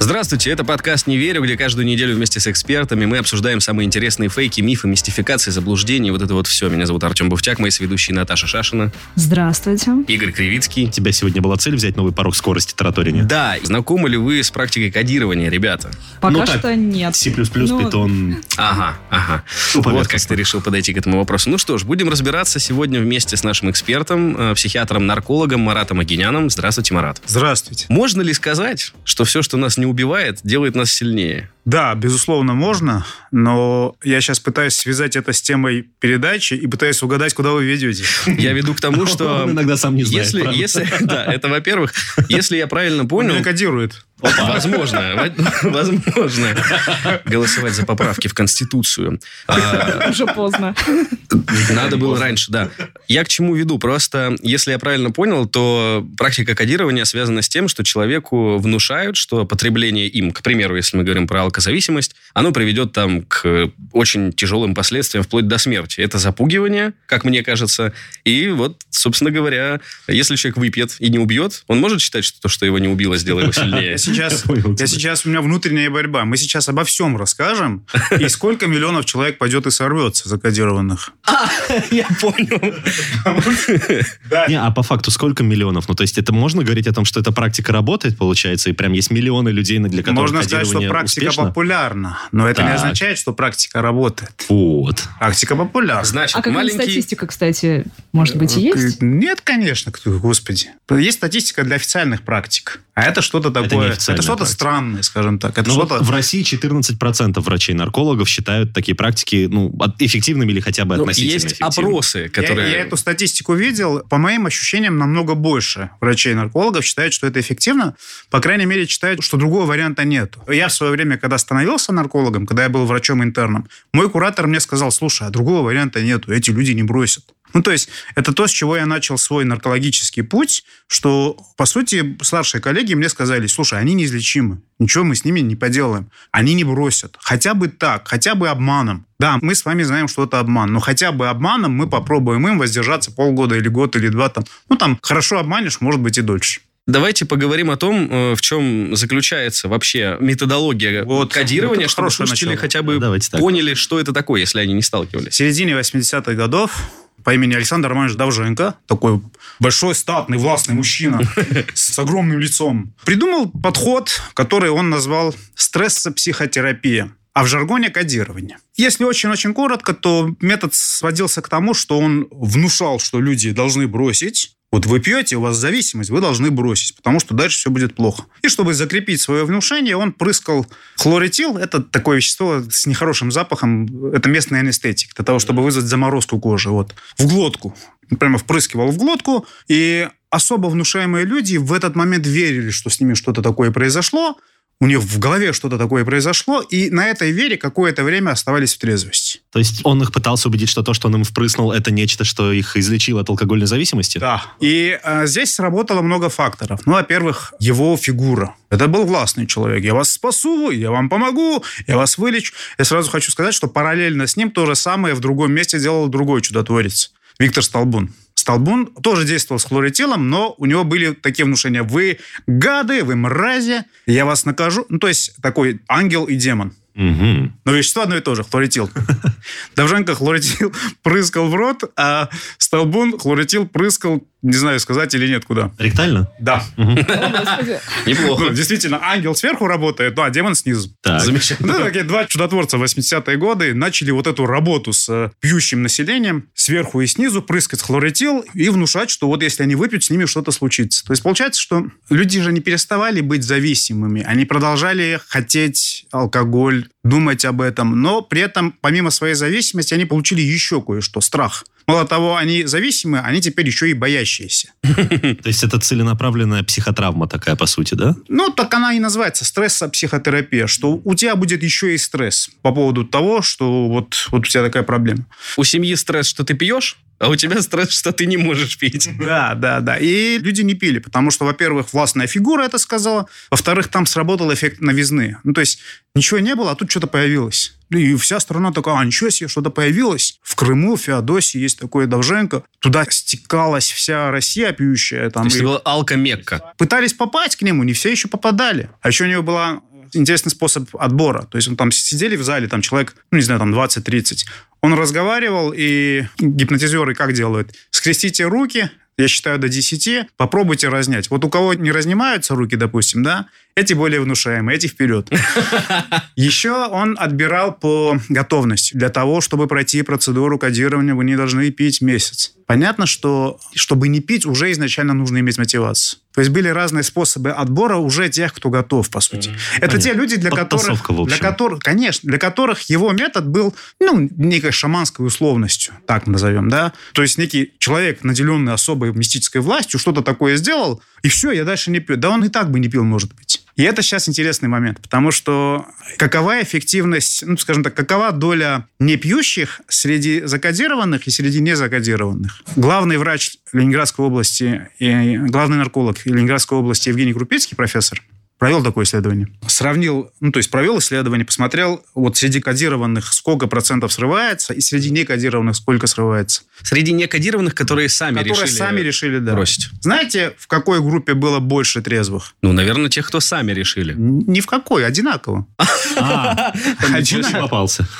Здравствуйте, это подкаст «Не верю», где каждую неделю вместе с экспертами мы обсуждаем самые интересные фейки, мифы, мистификации, заблуждения, вот это вот все. Меня зовут Артем Буфтяк, мои соведущие Наташа Шашина, Здравствуйте. Игорь Кривицкий. У тебя сегодня была цель взять новый порог скорости тараторения? Да, знакомы ли вы с практикой кодирования, ребята? Пока Ну так, что нет. C++, Ну, Python. Ага, ага. Ну, вот как ты решил подойти к этому вопросу. Ну что ж, будем разбираться сегодня вместе с нашим экспертом, э, психиатром-наркологом Маратом Агиняном. Здравствуйте, Марат. Здравствуйте. Можно ли сказать, что все, что нас не убивает, делает нас сильнее? Да, безусловно, можно, но я сейчас пытаюсь связать это с темой передачи и пытаюсь угадать, куда вы ведете. Я веду к тому, что... Он иногда сам не знает, Если, правда. если, да, это во-первых. Если я правильно Он понял, меня кодирует. возможно, во- возможно, голосовать за поправки в Конституцию. А, Уже поздно. Надо было раньше, да. Я к чему веду? Просто, если я правильно понял, то практика кодирования связана с тем, что человеку внушают, что потребление им, к примеру, если мы говорим про алкозависимость, оно приведет там к очень тяжелым последствиям, вплоть до смерти. Это запугивание, как мне кажется. И вот, собственно говоря, если человек выпьет и не убьет, он может считать, что то, что его не убило, сделало его сильнее. Я сейчас, Я сейчас, у меня внутренняя борьба. Мы сейчас обо всем расскажем, и сколько миллионов человек пойдет и сорвется закодированных. Я понял. Не, а по факту сколько миллионов? Ну, то есть это можно говорить о том, что эта практика работает, получается, и прям есть миллионы людей, для которых Можно сказать, что практика? Популярна, но это не Так. означает, что практика работает. Вот. Практика популярна. Значит, А какая маленький... статистика, кстати, может быть, и есть? Нет, конечно, господи. Есть статистика для официальных практик. А это что-то такое, это, неофициальная что-то практика. странное, скажем так. Это Ну, вот что-то... в России 14% врачей-наркологов считают такие практики ну, эффективными или хотя бы Ну, относительно есть эффективными. опросы, Я- которые... Я, эту статистику видел. По моим ощущениям, намного больше врачей-наркологов считают, что это эффективно. По крайней мере, считают, что другого варианта нет. Я в свое время, когда становился наркологом, когда я был врачом-интерном, мой куратор мне сказал, слушай, а другого варианта нету, эти люди не бросят. Ну, то есть, это то, с чего я начал свой наркологический путь, что, по сути, старшие коллеги мне сказали, слушай, они неизлечимы, ничего мы с ними не поделаем, они не бросят. Хотя бы так, хотя бы обманом. Да, мы с вами знаем, что это обман, но хотя бы обманом мы попробуем им воздержаться полгода или год или два там. Ну, там, хорошо обманешь, может быть, и дольше. Давайте поговорим о том, э, в чем заключается вообще методология Вот, кодирования, это чтобы слушатели начало. хотя бы Давайте так. поняли, что это такое, если они не В сталкивались. середине 80-х годов по имени Александр Романович Давженко, такой большой, статный, властный мужчина с огромным лицом, придумал подход, который он назвал стрессопсихотерапия а в жаргоне кодирование. Если очень-очень коротко, то метод сводился к тому, что он внушал, что люди должны бросить. Вот вы пьете, у вас зависимость, вы должны бросить, потому что дальше все будет плохо. И чтобы закрепить свое внушение, он прыскал хлорэтил. Это такое вещество с нехорошим запахом. Это местный анестетик для того, чтобы вызвать заморозку кожи. Вот. В глотку. Прямо впрыскивал в глотку. И особо внушаемые люди в этот момент верили, что с ними что-то такое произошло. У них в голове что-то такое произошло, и на этой вере какое-то время оставались в трезвости. То есть он их пытался убедить, что то, что он им впрыснул, это нечто, что их излечило от алкогольной зависимости? Да. И э, здесь сработало много факторов. Ну, во-первых, его фигура. Это был властный человек. Я вас спасу, я вам помогу, я вас вылечу. Я сразу хочу сказать, что параллельно с ним то же самое в другом месте делал другой чудотворец. Виктор Столбун. Столбун тоже действовал с хлоротилом, но у него были такие внушения. Вы гады, вы мрази, я вас накажу. Ну, то есть такой ангел и демон. Мгм. Но вещество одно и то же, хлоротил. Давженко хлоротил прыскал в рот, а Столбун хлоротил прыскал, не знаю, сказать или нет, куда. Ректально? Да. О, Господи. Ну, Неплохо. действительно, ангел сверху работает, ну, а демон снизу. Так. Замечательно. Ну, такие два чудотворца в 80-е годы начали вот эту работу с э, пьющим населением сверху и снизу прыскать хлоротил и внушать, что вот если они выпьют, с ними что-то случится. То есть получается, что люди же не переставали быть зависимыми, они продолжали хотеть алкоголь, думать об этом, но при этом, помимо своей зависимости, они получили еще кое-что, страх. Мало того, они зависимы, они теперь еще и боящиеся. То есть это целенаправленная психотравма такая, по сути, да? Ну, так она и называется стрессопсихотерапия, что у тебя будет еще и стресс по поводу того, что вот, вот у тебя такая проблема. У семьи стресс, что ты пьешь, А у тебя стресс, что ты не можешь пить. Да, да, да. И люди не пили, потому что, во-первых, властная фигура это сказала, во-вторых, там сработал эффект новизны. Ну, то есть ничего не было, а тут что-то появилось. И вся страна такая, а ничего себе, что-то появилось. В Крыму, в Феодосии есть такое Довженко. Туда стекалась вся Россия пьющая. Там, То есть и... это была алка-мекка. Пытались попасть к нему, не все еще попадали. А еще у него была интересный способ отбора. То есть он там сидели в зале, там человек, ну, не знаю, там 20-30. Он разговаривал, и гипнотизеры как делают? Скрестите руки, я считаю до 10, попробуйте разнять. Вот у кого не разнимаются руки, допустим, да, эти более внушаемые, эти вперед. Еще он отбирал по готовности. Для того, чтобы пройти процедуру кодирования, вы не должны пить месяц. Понятно, что чтобы не пить, уже изначально нужно иметь мотивацию. То есть были разные способы отбора уже тех, кто готов, по сути. Mm-hmm. Это Понятно. те люди, для которых, для которых, конечно, для которых его метод был, ну, некой шаманской условностью, так назовем, да. То есть некий человек, наделенный особой мистической властью, что-то такое сделал, и все, я дальше не пью. Да он и так бы не пил, может быть. И это сейчас интересный момент, потому что какова эффективность, ну, скажем так, какова доля непьющих среди закодированных и среди незакодированных? Главный врач Ленинградской области и главный нарколог Ленинградской области Евгений Крупецкий, профессор, провел такое исследование. Сравнил, ну, то есть провел исследование, посмотрел, вот среди кодированных сколько процентов срывается, и среди некодированных сколько срывается. Среди некодированных, которые сами которые решили сами решили, да. бросить. Знаете, в какой группе было больше трезвых? Ну, наверное, тех, кто сами решили. Ни в какой, одинаково. А, одинаково попался.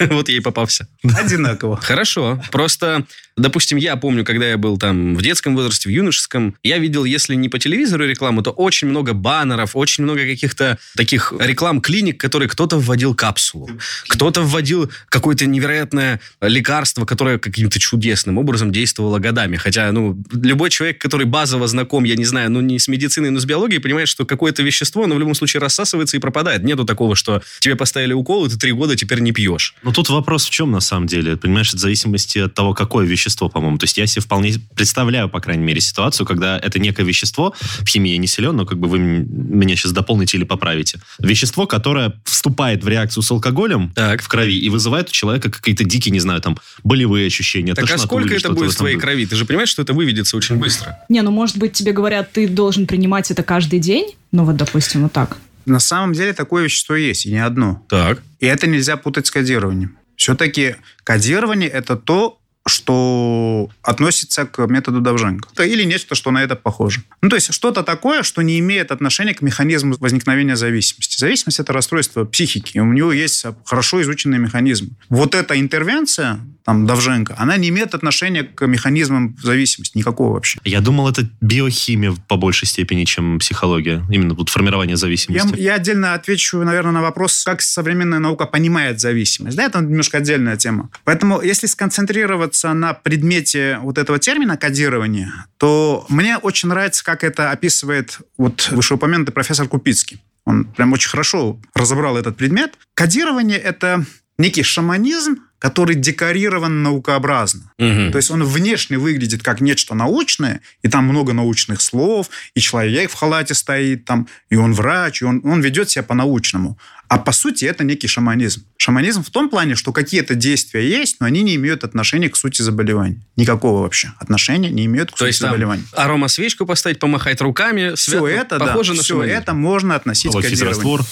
Вот и попался. Одинаково. Хорошо. Просто, допустим, я помню, когда я был там в детском возрасте, в юношеском, я видел, если не по телевизору рекламу, то очень много баннеров, очень много каких-то таких реклам клиник, которые кто-то вводил капсулу, кто-то вводил какое-то невероятное лекарство, которое каким-то чудесным образом действовало годами. Хотя, ну, любой человек, который базово знаком, я не знаю, ну, не с медициной, но с биологией, понимает, что какое-то вещество, оно в любом случае рассасывается и пропадает. Нету такого, что тебе поставили укол, и ты три года теперь не пьешь. Но тут вопрос в чем на самом деле? Понимаешь, в зависимости от того, какое вещество, по-моему. То есть я себе вполне представляю, по крайней мере, ситуацию, когда это некое вещество, в химии я не силен, но как бы вы меня сейчас дополните или поправите. Вещество, которое вступает в реакцию с алкоголем так. в крови и вызывает у человека какие-то дикие, не знаю, там, болевые ощущения. Так а сколько это будет в твоей крови? Ты же понимаешь, что это выведется очень быстро? Не, ну, может быть, тебе говорят, ты должен принимать это каждый день? Ну, вот, допустим, вот так. На самом деле такое вещество есть, и не одно. Так. И это нельзя путать с кодированием. Все-таки кодирование – это то, что относится к методу Довженко. Или нечто, что на это похоже. Ну, то есть что-то такое, что не имеет отношения к механизму возникновения зависимости. Зависимость – это расстройство психики. У него есть хорошо изученный механизм. Вот эта интервенция, там, Довженко, она не имеет отношения к механизмам зависимости. Никакого вообще. Я думал, это биохимия по большей степени, чем психология. Именно вот формирование зависимости. Я, я отдельно отвечу, наверное, на вопрос, как современная наука понимает зависимость. Да, это немножко отдельная тема. Поэтому, если сконцентрироваться ориентироваться на предмете вот этого термина кодирования, то мне очень нравится, как это описывает вот вышеупомянутый профессор Купицкий. Он прям очень хорошо разобрал этот предмет. Кодирование – это некий шаманизм, который декорирован наукообразно. Угу. То есть он внешне выглядит как нечто научное, и там много научных слов, и человек в халате стоит там, и он врач, и он, он ведет себя по-научному. А по сути это некий шаманизм. Шаманизм в том плане, что какие-то действия есть, но они не имеют отношения к сути заболевания. Никакого вообще отношения не имеют к То сути есть, заболевания. Там, арома свечку поставить, помахать руками, все это, похоже да, на все шаманизм. это можно относить к кодированию.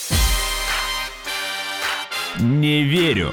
Не верю.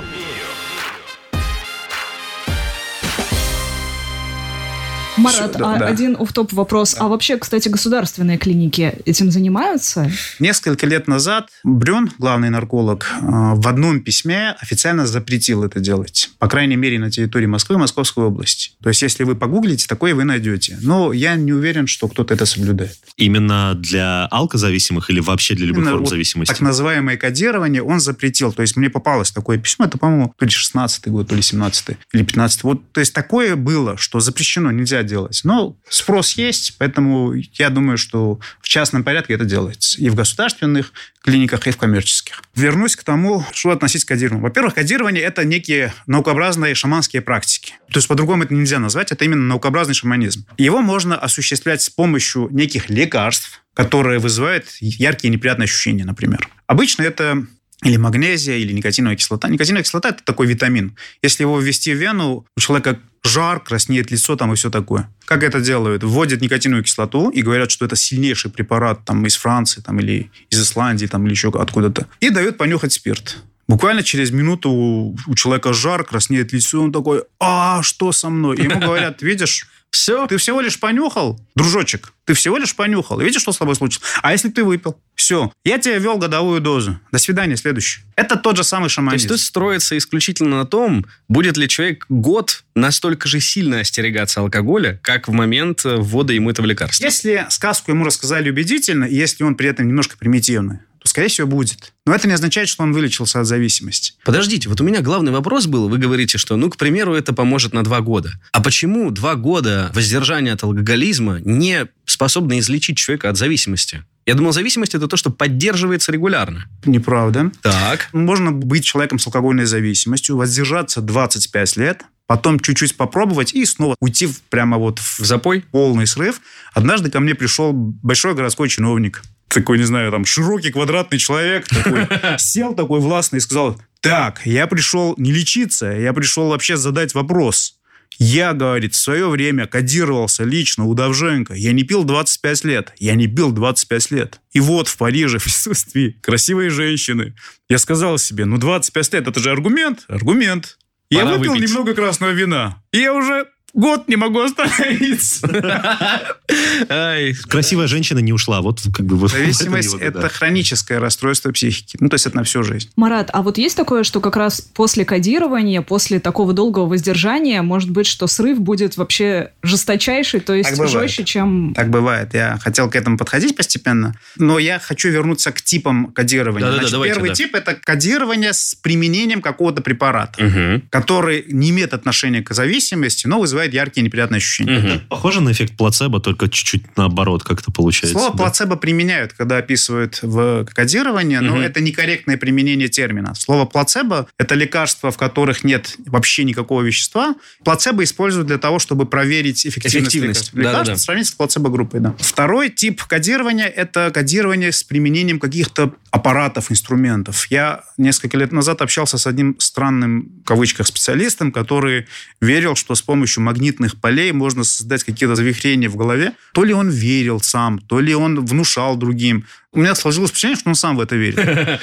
Марат, Все, да, а да. один оф-топ вопрос. Да. А вообще, кстати, государственные клиники этим занимаются? Несколько лет назад Брюн, главный нарколог, э, в одном письме официально запретил это делать. По крайней мере, на территории Москвы и Московской области. То есть, если вы погуглите, такое вы найдете. Но я не уверен, что кто-то это соблюдает. Именно для алкозависимых или вообще для любых Именно форм вот зависимости? Так называемое кодирование он запретил. То есть, мне попалось такое письмо, это, по-моему, то ли 16 год, то ли 17 или 15 Вот, то есть, такое было, что запрещено, нельзя делать. Но спрос есть, поэтому я думаю, что в частном порядке это делается. И в государственных клиниках, и в коммерческих. Вернусь к тому, что относить к кодированию. Во-первых, кодирование – это некие наукообразные шаманские практики. То есть по-другому это нельзя назвать, это именно наукообразный шаманизм. Его можно осуществлять с помощью неких лекарств, которые вызывают яркие неприятные ощущения, например. Обычно это или магнезия, или никотиновая кислота. Никотиновая кислота – это такой витамин. Если его ввести в вену, у человека жар, краснеет лицо там и все такое. Как это делают? Вводят никотиновую кислоту и говорят, что это сильнейший препарат там из Франции там, или из Исландии там, или еще откуда-то. И дают понюхать спирт. Буквально через минуту у человека жар, краснеет лицо, он такой, а что со мной? И ему говорят, видишь, все, ты всего лишь понюхал, дружочек, ты всего лишь понюхал. И видишь, что с тобой случилось? А если ты выпил? Все, я тебе вел годовую дозу. До свидания, следующий. Это тот же самый шаманизм. То есть тут строится исключительно на том, будет ли человек год настолько же сильно остерегаться алкоголя, как в момент ввода ему этого лекарства. Если сказку ему рассказали убедительно, и если он при этом немножко примитивный, скорее всего, будет. Но это не означает, что он вылечился от зависимости. Подождите, вот у меня главный вопрос был. Вы говорите, что, ну, к примеру, это поможет на два года. А почему два года воздержания от алкоголизма не способны излечить человека от зависимости? Я думал, зависимость это то, что поддерживается регулярно. Неправда. Так. Можно быть человеком с алкогольной зависимостью, воздержаться 25 лет, потом чуть-чуть попробовать и снова уйти в, прямо вот в, в запой, полный срыв. Однажды ко мне пришел большой городской чиновник такой, не знаю, там, широкий квадратный человек, такой, сел такой властный и сказал, так, я пришел не лечиться, я пришел вообще задать вопрос. Я, говорит, в свое время кодировался лично у Давженко. Я не пил 25 лет. Я не пил 25 лет. И вот в Париже в присутствии красивой женщины я сказал себе, ну 25 лет, это же аргумент. Аргумент. Пора я выпил выпить. немного красного вина. И я уже год не могу остановиться. Красивая женщина не ушла. Вот как бы Зависимость – это хроническое расстройство психики. Ну, то есть это на всю жизнь. Марат, а вот есть такое, что как раз после кодирования, после такого долгого воздержания, может быть, что срыв будет вообще жесточайший, то есть жестче, чем... Так бывает. Я хотел к этому подходить постепенно, но я хочу вернуться к типам кодирования. Да, Значит, да, давайте, первый да. тип – это кодирование с применением какого-то препарата, угу. который не имеет отношения к зависимости, но вызывает вызывает яркие неприятные ощущения. Угу. Похоже на эффект плацебо, только чуть-чуть наоборот как-то получается. Слово да? плацебо применяют, когда описывают в кодировании, но угу. это некорректное применение термина. Слово плацебо – это лекарства, в которых нет вообще никакого вещества. Плацебо используют для того, чтобы проверить эффективность, эффективность. лекарств, да, да, да. сравнить с плацебо-группой. Да. Второй тип кодирования – это кодирование с применением каких-то аппаратов, инструментов. Я несколько лет назад общался с одним странным, в кавычках, специалистом, который верил, что с помощью магнитных полей можно создать какие-то завихрения в голове. То ли он верил сам, то ли он внушал другим. У меня сложилось впечатление, что он сам в это верит.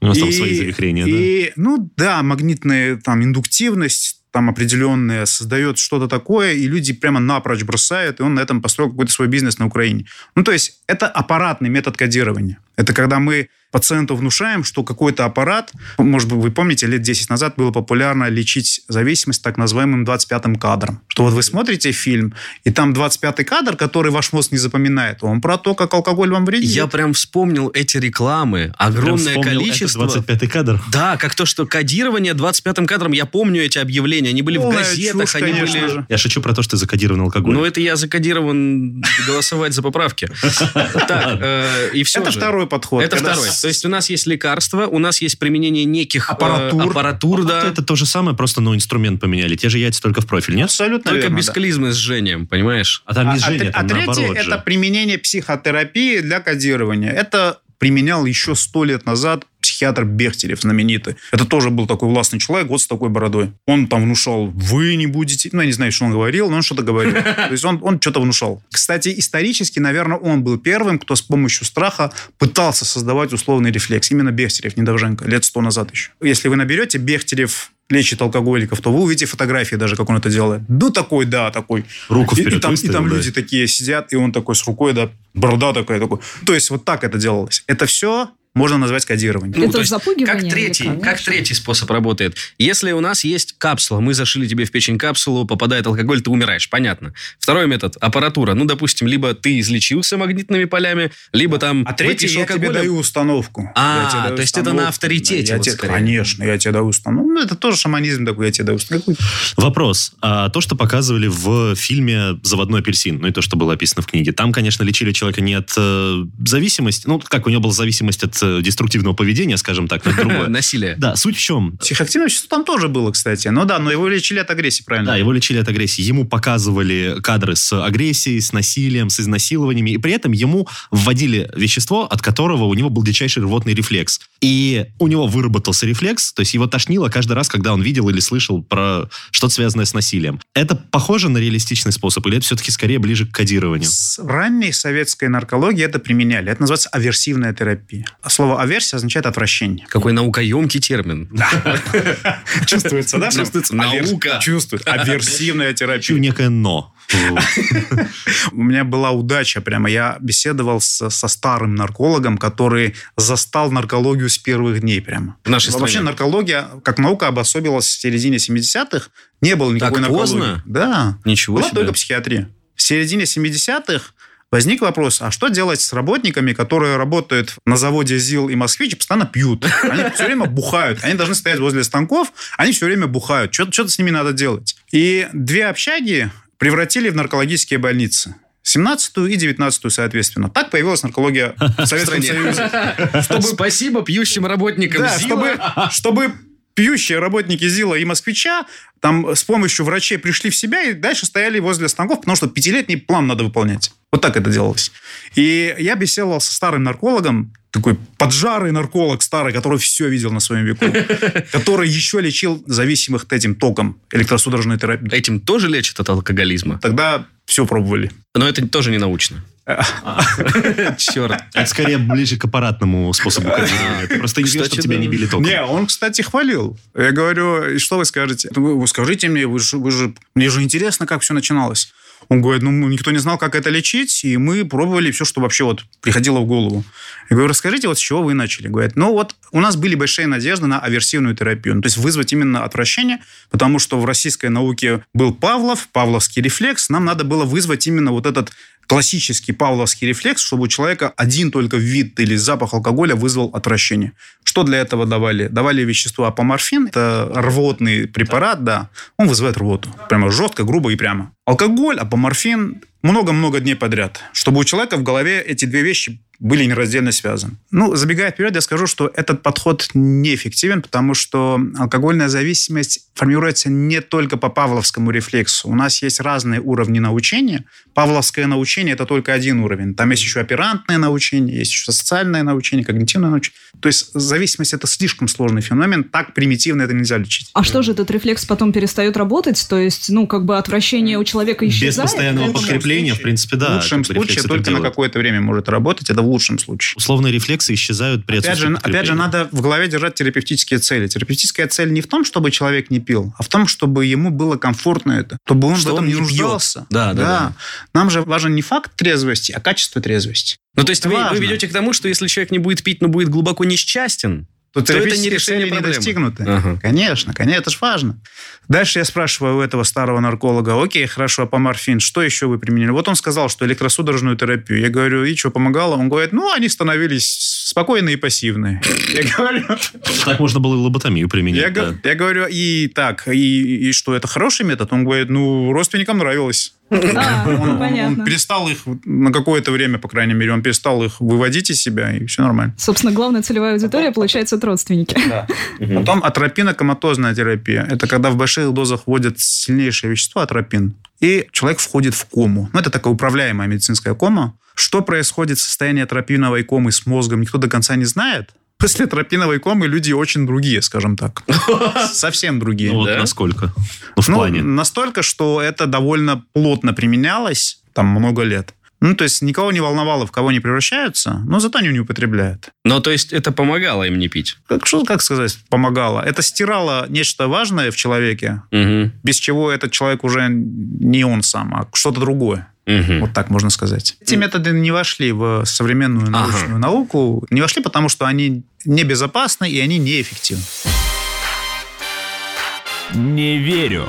У него свои завихрения, да? Ну да, магнитная там индуктивность, там определенное создает что-то такое, и люди прямо напрочь бросают, и он на этом построил какой-то свой бизнес на Украине. Ну, то есть это аппаратный метод кодирования. Это когда мы пациенту внушаем, что какой-то аппарат, может быть, вы помните, лет 10 назад было популярно лечить зависимость так называемым 25-м кадром. Что вот вы смотрите фильм, и там 25-й кадр, который ваш мозг не запоминает, он про то, как алкоголь вам вредит. Я прям вспомнил эти рекламы. Огромное количество. 25-й кадр? Да, как то, что кодирование 25-м кадром, я помню эти объявления, они были Полная в газетах, чушь, они были... Же. Я шучу про то, что ты закодирован алкоголь. Ну, это я закодирован голосовать за поправки. Так, э, и все Это второй подход. Это второй. То есть у нас есть лекарства, у нас есть применение неких аппаратур, э, аппаратур а да. Это то же самое, просто ну, инструмент поменяли. Те же яйца только в профиль, нет? Абсолютно Только верно, без да. клизмы с жжением, понимаешь? А там а, без жжения, а, там а третье – это применение психотерапии для кодирования. Это применял еще сто лет назад психиатр Бехтерев знаменитый. Это тоже был такой властный человек, вот с такой бородой. Он там внушал, вы не будете... Ну, я не знаю, что он говорил, но он что-то говорил. То есть он, он что-то внушал. Кстати, исторически, наверное, он был первым, кто с помощью страха пытался создавать условный рефлекс. Именно Бехтерев, не Довженко, лет сто назад еще. Если вы наберете Бехтерев лечит алкоголиков, то вы увидите фотографии даже, как он это делает. Ну, такой, да, такой. Руку вперед и, и там, и там да. люди такие сидят, и он такой с рукой, да, борода такая, такой. То есть вот так это делалось. Это все можно назвать кодированием. Ну, это есть, запугивание? Как третий, как третий способ работает. Если у нас есть капсула, мы зашили тебе в печень капсулу, попадает алкоголь, ты умираешь, понятно. Второй метод – аппаратура. Ну, допустим, либо ты излечился магнитными полями, либо там А третий, я тебе даю установку. А, то есть это на авторитете я вот тебе, Конечно, я тебе даю установку. Ну, это тоже шаманизм такой, я тебе даю установку. Вопрос. А то, что показывали в фильме «Заводной апельсин», ну и то, что было описано в книге, там, конечно, лечили человека не от э, зависимости, ну, как у него была зависимость от деструктивного поведения, скажем так, это другое. Насилие. Да, суть в чем? Психоактивное вещество там тоже было, кстати. Ну да, но его лечили от агрессии, правильно? Да, его лечили от агрессии. Ему показывали кадры с агрессией, с насилием, с изнасилованиями, и при этом ему вводили вещество, от которого у него был дичайший рвотный рефлекс. И у него выработался рефлекс, то есть его тошнило каждый раз, когда он видел или слышал про что-то связанное с насилием. Это похоже на реалистичный способ, или это все-таки скорее ближе к кодированию? С ранней советской наркологии это применяли. Это называется аверсивная терапия. Слово аверсия означает отвращение. Какой наукоемкий термин. Чувствуется, да? Чувствуется. Наука. Чувствует. Аверсивная терапия. некое «но». У меня была удача прямо. Я беседовал со, со старым наркологом, который застал наркологию с первых дней прямо. В нашей Вообще стране. наркология, как наука, обособилась в середине 70-х. Не было никакой Так наркологии. поздно? Да. Ничего Была себе. только психиатрия. В середине 70-х возник вопрос, а что делать с работниками, которые работают на заводе ЗИЛ и Москвич и постоянно пьют? Они все время бухают. Они должны стоять возле станков, они все время бухают. Что-то с ними надо делать. И две общаги превратили в наркологические больницы. 17-ю и 19-ю, соответственно. Так появилась наркология в Советском. Союзе. Спасибо пьющим работникам Да, ЗИЛа. чтобы, чтобы пьющие работники ЗИЛа и москвича там с помощью врачей пришли в себя и дальше стояли возле станков, потому что пятилетний план надо выполнять. Вот так это делалось. И я беседовал со старым наркологом, такой поджарый нарколог старый, который все видел на своем веку, который еще лечил зависимых этим током электросудорожной терапии. Этим тоже лечат от алкоголизма. Тогда все пробовали. Но это тоже не научно. Черт. Это скорее ближе к аппаратному способу кодирования. Ты просто не чтобы тебя не били током. Не, он, кстати, хвалил. Я говорю, и что вы скажете? Вы, скажите мне, вы же, мне же интересно, как все начиналось. Он говорит, ну, никто не знал, как это лечить, и мы пробовали все, что вообще вот приходило в голову. Я говорю, расскажите, вот с чего вы начали? Говорят, ну, вот у нас были большие надежды на аверсивную терапию, ну, то есть вызвать именно отвращение, потому что в российской науке был Павлов, павловский рефлекс, нам надо было вызвать именно вот этот классический павловский рефлекс, чтобы у человека один только вид или запах алкоголя вызвал отвращение. Что для этого давали? Давали вещество апоморфин, это рвотный препарат, да, он вызывает рвоту. Прямо жестко, грубо и прямо. Алкоголь, апоморфин много-много дней подряд, чтобы у человека в голове эти две вещи были нераздельно связаны. Ну, забегая вперед, я скажу, что этот подход неэффективен, потому что алкогольная зависимость формируется не только по павловскому рефлексу. У нас есть разные уровни научения. Павловское научение – это только один уровень. Там есть еще оперантное научение, есть еще социальное научение, когнитивное научение. То есть зависимость – это слишком сложный феномен. Так примитивно это нельзя лечить. А что же этот рефлекс потом перестает работать? То есть, ну, как бы отвращение у человека Без исчезает? постоянного лучшем подкрепления, в случае- принципе, да. в лучшем случае только на какое-то время может работать. Это в лучшем случае. Условные рефлексы исчезают при Опять же, опять же, надо в голове держать терапевтические цели. Терапевтическая цель не в том, чтобы человек не пил, а в том, чтобы ему было комфортно это, чтобы он Что в этом он не нуждался. Да, да, да. Нам же важен не факт трезвости, а качество трезвости. Ну, то есть вы, вы ведете к тому, что если человек не будет пить, но будет глубоко несчастен, То, То это не решение не достигнуты. Ага. Конечно, конечно, это же важно. Дальше я спрашиваю у этого старого нарколога, окей, хорошо, апоморфин, что еще вы применили? Вот он сказал, что электросудорожную терапию. Я говорю, и что, помогало? Он говорит, ну, они становились спокойные и пассивные. Я говорю, Так можно было и лоботомию применить. Я, да. го- я говорю, и так, и, и что, это хороший метод? Он говорит, ну, родственникам нравилось. А, Он, ну, он перестал их, на какое-то время, по крайней мере, он перестал их выводить из себя, и все нормально. Собственно, главная целевая аудитория, получается, это родственники. Потом атропинокоматозная терапия. Это когда в больших дозах вводят сильнейшее вещество, атропин, и человек входит в кому. Ну, это такая управляемая медицинская кома. Что происходит в состоянии атропиновой комы с мозгом, никто до конца не знает. После атропиновой комы люди очень другие, скажем так. Совсем другие. Ну, вот Да? насколько? Ну, в Ну, плане. настолько, что это довольно плотно применялось, там, много лет. Ну, то есть, никого не волновало, в кого они превращаются, но зато они не употребляют. но то есть это помогало им не пить. Как, что, как сказать, помогало? Это стирало нечто важное в человеке, Мгм. без чего этот человек уже не он сам, а что-то другое. Мгм. Вот так можно сказать. Эти методы не вошли в современную Ага. научную науку. Не вошли, потому что они небезопасны и они неэффективны. Не верю.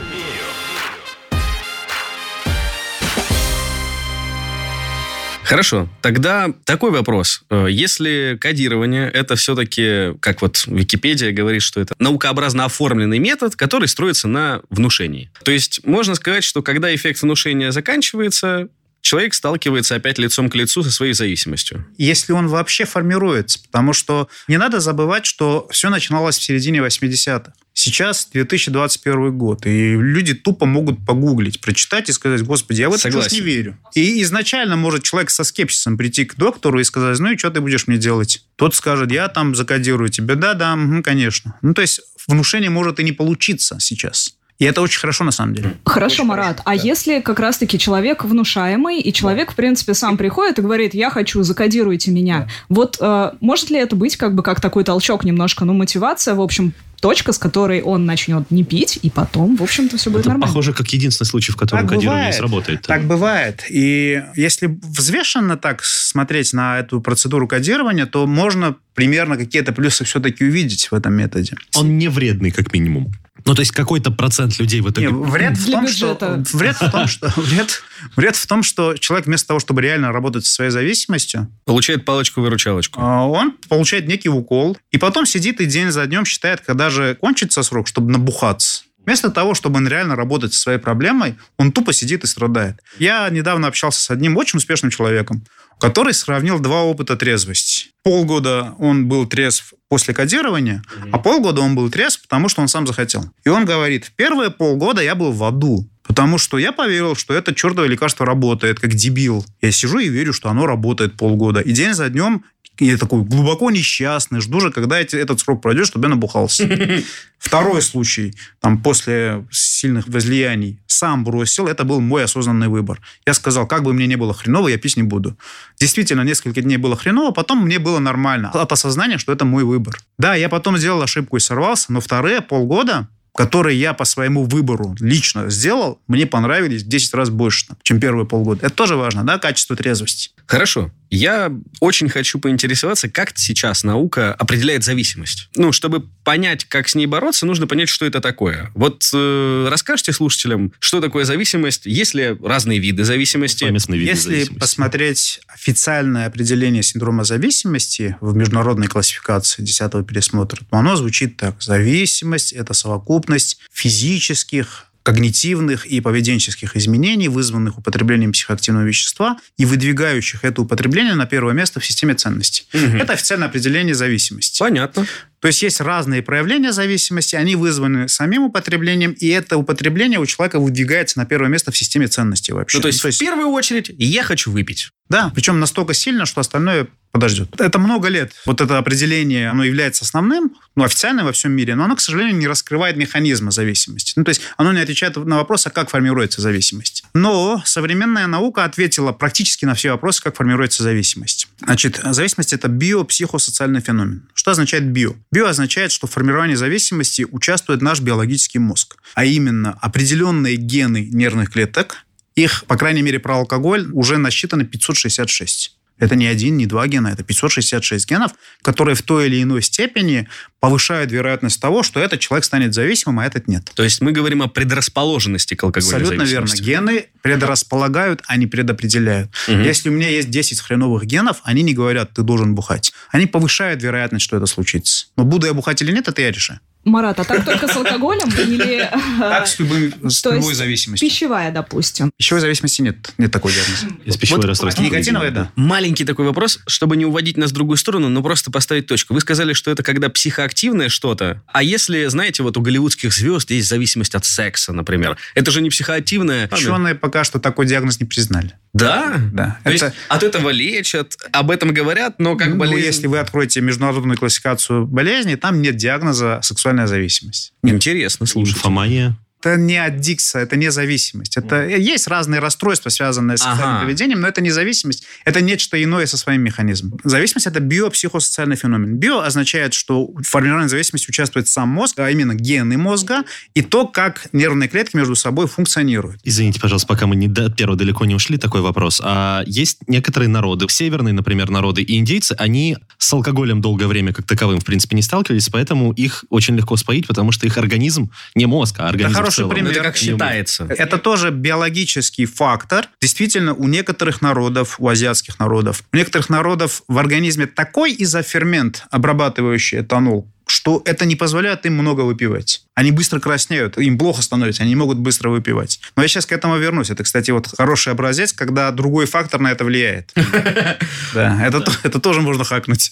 Хорошо, тогда такой вопрос. Э, Если кодирование это все-таки, как вот Википедия говорит, что это наукообразно оформленный метод, который строится на внушении. То есть можно сказать, что когда эффект внушения заканчивается, человек сталкивается опять лицом к лицу со своей зависимостью. Если он вообще формируется, потому что не надо забывать, что все начиналось в середине 80-х. Сейчас 2021 год, и люди тупо могут погуглить, прочитать и сказать, господи, я в это Согласен. не верю. И изначально может человек со скепсисом прийти к доктору и сказать, ну и что ты будешь мне делать? Тот скажет, я там закодирую тебя. Да-да, мгм, конечно. Ну, то есть внушение может и не получиться сейчас. И это очень хорошо на самом деле. Хорошо, Очень Марат. хорошо, А да. если как раз-таки человек внушаемый, и человек, в принципе, сам приходит и говорит, я хочу, закодируйте меня. Вот э, может ли это быть как бы как такой толчок немножко, ну, мотивация, в общем, точка, с которой он начнет не пить, и потом, в общем-то, все будет Это нормально. похоже, как единственный случай, в котором Так кодирование бывает. сработает. Так бывает. И если взвешенно так смотреть на эту процедуру кодирования, то можно примерно какие-то плюсы все-таки увидеть в этом методе. Он не вредный, как минимум. Ну, то есть какой-то процент людей в итоге... Не, вред, в том, что, вред, в том, что, вред, вред в том, что человек вместо того, чтобы реально работать со своей зависимостью, Получает палочку-выручалочку. а, он получает некий укол, и потом сидит и день за днем считает, когда же кончится срок, чтобы набухаться. Вместо того, чтобы он реально работать со своей проблемой, он тупо сидит и страдает. Я недавно общался с одним очень успешным человеком, который сравнил два опыта трезвости. Полгода он был трезв после кодирования, а полгода он был трезв, потому что он сам захотел. И он говорит, первые полгода я был в аду, потому что я поверил, что это чертово лекарство работает, как дебил. Я сижу и верю, что оно работает полгода. И день за днем я такой глубоко несчастный, жду же, когда эти- этот срок пройдет, чтобы я набухался. Второй случай, там, после сильных возлияний, сам бросил, это был мой осознанный выбор. Я сказал, как бы мне не было хреново, я пить не буду. Действительно, несколько дней было хреново, потом мне было нормально. От осознания, что это мой выбор. Да, я потом сделал ошибку и сорвался, но вторые полгода которые я по своему выбору лично сделал, мне понравились в 10 раз больше, чем первые полгода. Это тоже важно, да, качество трезвости. Хорошо. Я очень хочу поинтересоваться, как сейчас наука определяет зависимость. Ну, чтобы понять, как с ней бороться, нужно понять, что это такое. Вот э, расскажите слушателям, что такое зависимость, есть ли разные виды зависимости. Словесные виды Если зависимости. посмотреть официальное определение синдрома зависимости в международной классификации 10 пересмотра, то оно звучит так. Зависимость – это совокупность физических, когнитивных и поведенческих изменений, вызванных употреблением психоактивного вещества и выдвигающих это употребление на первое место в системе ценностей. Мгм. Это официальное определение зависимости. Понятно. То есть есть разные проявления зависимости, они вызваны самим употреблением, и это употребление у человека выдвигается на первое место в системе ценностей вообще. Ну, то есть, в первую очередь, я хочу выпить. да, причем настолько сильно, что остальное подождет. Это много лет. Вот это определение, оно является основным, ну, официальным во всем мире, но оно, к сожалению, не раскрывает механизмы зависимости. Ну, то есть оно не отвечает на вопрос, а как формируется зависимость. Но современная наука ответила практически на все вопросы, как формируется зависимость. Значит, зависимость – это биопсихосоциальный феномен. Что означает био? Био означает, что в формировании зависимости участвует наш биологический мозг, а именно определенные гены нервных клеток, их, по крайней мере, про алкоголь уже насчитано 566. Это не один, не два гена, это 566 генов, которые в той или иной степени повышают вероятность того, что этот человек станет зависимым, а этот нет. То есть мы говорим о предрасположенности к алкогольной Абсолютно верно. Гены предрасполагают, а не предопределяют. Мгм. Если у меня есть 10 хреновых генов, они не говорят, ты должен бухать. Они повышают вероятность, что это случится. Но буду я бухать или нет, это я решаю. Марат, а так только с алкоголем или э, Так с, любым, с то любой есть зависимостью. пищевая, допустим? Пищевой зависимости нет, нет такой диагноза. Из пищевое Вот расстройство. Никотиновая, да. Маленький такой вопрос, чтобы не уводить нас в другую сторону, но просто поставить точку. Вы сказали, что это когда психоактивное что-то. А если, знаете, вот у голливудских звезд есть зависимость от секса, например. Это же не психоактивное. Ученые пока что такой диагноз не признали. Да? Да. То Это- есть от этого лечат, об этом говорят, но как Ну, болезнь... если вы откроете международную классификацию болезней, там нет диагноза сексуальная зависимость. Интересно, слушай. Инфомания. Это не аддикция, это не зависимость. Это есть разные расстройства, связанные с сексуальным Ага. поведением, но это не зависимость, это нечто иное со своим механизмом. Зависимость – это биопсихосоциальный феномен. Био означает, что в формировании зависимости участвует сам мозг, а именно гены мозга, и то, как нервные клетки между собой функционируют. Извините, пожалуйста, пока мы не до, первого далеко не ушли, такой вопрос. А есть некоторые народы, северные, например, народы и индейцы, они с алкоголем долгое время как таковым, в принципе, не сталкивались, поэтому их очень легко споить, потому что их организм не мозг, а организм в хороший целом. Пример. это как считается. Это тоже биологический фактор. Действительно, у некоторых народов, у азиатских народов, у некоторых народов в организме такой изофермент, обрабатывающий этанол, что это не позволяет им много выпивать. Они быстро краснеют, им плохо становится, они не могут быстро выпивать. Но я сейчас к этому вернусь. Это, кстати, вот хороший образец, когда другой фактор на это влияет. Да, это, тоже можно хакнуть.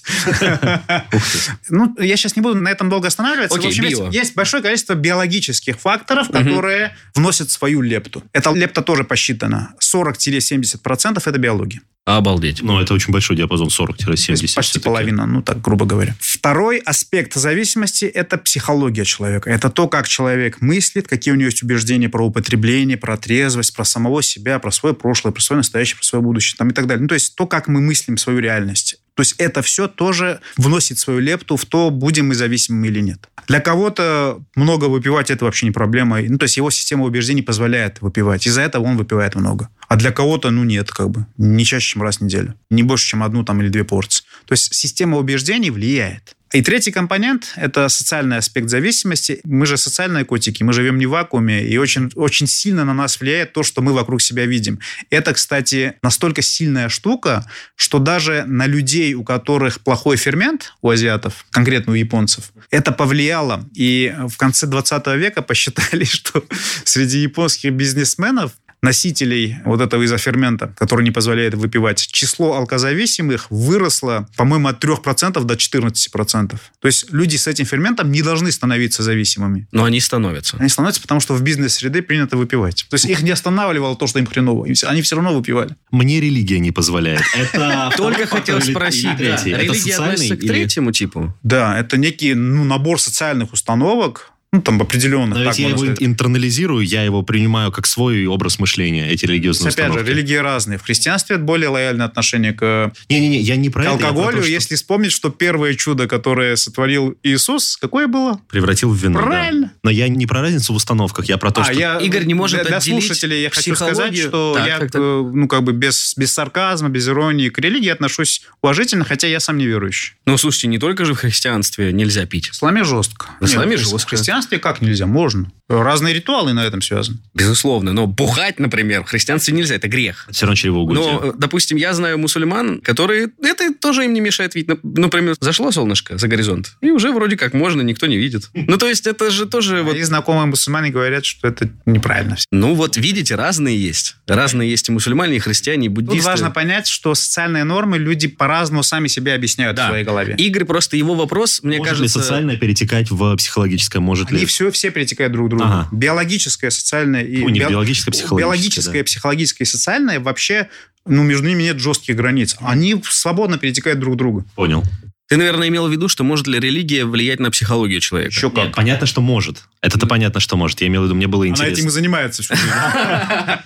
Ну, я сейчас не буду на этом долго останавливаться. В общем, есть большое количество биологических факторов, которые вносят свою лепту. Эта лепта тоже посчитана. 40-70% это биология. Обалдеть. Ну, это очень большой диапазон, 40-70. То есть почти половина, ну так, грубо говоря. Второй аспект зависимости – это психология человека. Это то, как человек мыслит, какие у него есть убеждения про употребление, про трезвость, про самого себя, про свое прошлое, про свое настоящее, про свое будущее там, и так далее. Ну, то есть то, как мы мыслим свою реальность. То есть это все тоже вносит свою лепту в то, будем мы зависимыми или нет. Для кого-то много выпивать – это вообще не проблема. Ну, то есть его система убеждений позволяет выпивать. Из-за этого он выпивает много. А для кого-то, ну, нет, как бы. Не чаще, чем раз в неделю. Не больше, чем одну там или две порции. То есть система убеждений влияет. И третий компонент – это социальный аспект зависимости. Мы же социальные котики, мы живем не в вакууме, и очень, очень сильно на нас влияет то, что мы вокруг себя видим. Это, кстати, настолько сильная штука, что даже на людей, у которых плохой фермент, у азиатов, конкретно у японцев, это повлияло. И в конце 20 века посчитали, что среди японских бизнесменов носителей вот этого изофермента, который не позволяет выпивать, число алкозависимых выросло, по-моему, от 3% до 14%. То есть люди с этим ферментом не должны становиться зависимыми. Но они становятся. Они становятся, потому что в бизнес-среде принято выпивать. То есть их не останавливало то, что им хреново. Они все равно выпивали. Мне религия не позволяет. Это Только хотел спросить, религия относится к или- третьему типу? Да, это некий ну, набор социальных установок, ну, там, определенных, Но так ведь я его сказать. интернализирую, я его принимаю как свой образ мышления, эти религиозные Опять же, религии разные. В христианстве это более лояльное отношение к Не-не-не, я не про к это, я про алкоголю, то, что если вспомнить, что первое чудо, которое сотворил Иисус, какое было? Превратил в вино, да. Правильно. Но я не про разницу в установках, я про то, А, что... я, Игорь не может для, для слушателей я хочу сказать, что Так, я, так. э, ну, как бы без, без сарказма, без иронии к религии отношусь уважительно, хотя я сам не верующий. Ну, слушайте, не только же в христианстве нельзя пить. В исламе жестко. В исламе жестко. В христианстве как нельзя? Можно. Разные ритуалы на этом связаны. Безусловно. Но бухать, например, в христианстве нельзя, это грех. Все равно чревоугодие. Но, э, допустим, я знаю мусульман, которые... Это тоже им не мешает видеть. Нап- Например, зашло солнышко за горизонт, и уже вроде как можно, никто не видит. Ну, то есть, это же тоже... Вот, Мои знакомые мусульмане говорят, что это неправильно. ну, вот видите, разные есть. Разные есть и мусульмане, и христиане, и Тут буддисты. важно понять, что социальные нормы люди по-разному сами себе объясняют Да. в своей голове. Игорь, просто его вопрос, мне Может кажется... ли социальное перетекать в психологическое? Может Они ли... все, все перетекают друг к другу. Ага. Биологическое, социальное и... Не био- биологическое, психологическое, Биологическое, да. психологическое и социальное вообще, ну, между ними нет жестких границ. Они свободно перетекают друг друга. Понял. Ты, наверное, имел в виду, что может ли религия влиять на психологию человека? Еще как. Нет, понятно, что может. Это-то понятно, что может. Я имел в виду, мне было Она этим и интересно. занимается.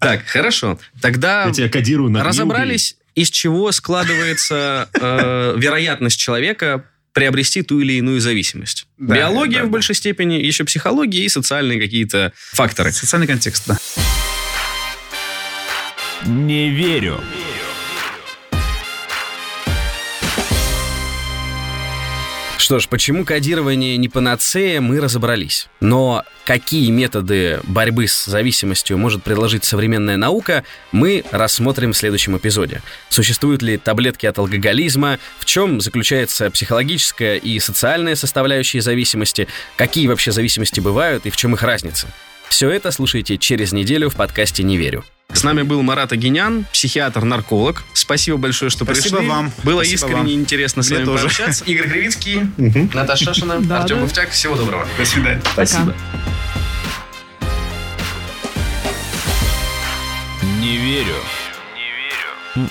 Так, хорошо. Тогда Я тебя кодирую на разобрались, из чего складывается э, вероятность человека приобрести ту или иную зависимость. Да, Биология да, в да. большей степени, еще психология и социальные какие-то факторы. Социальный контекст, да. Не верю. Что ж, почему кодирование не панацея, мы разобрались. Но какие методы борьбы с зависимостью может предложить современная наука, мы рассмотрим в следующем эпизоде. Существуют ли таблетки от алкоголизма, в чем заключается психологическая и социальная составляющие зависимости, какие вообще зависимости бывают и в чем их разница. Все это слушайте через неделю в подкасте «Не верю». С нами был Марат Агинян, психиатр-нарколог. Спасибо большое, что Спасибо пришли. вам. Было Спасибо искренне вам. интересно с Мне вами тоже. пообщаться. Игорь Кривицкий, Наташа Шашина, Да, Артем да. Буфтяк. Всего доброго. До свидания. Пока. Не верю. М-м.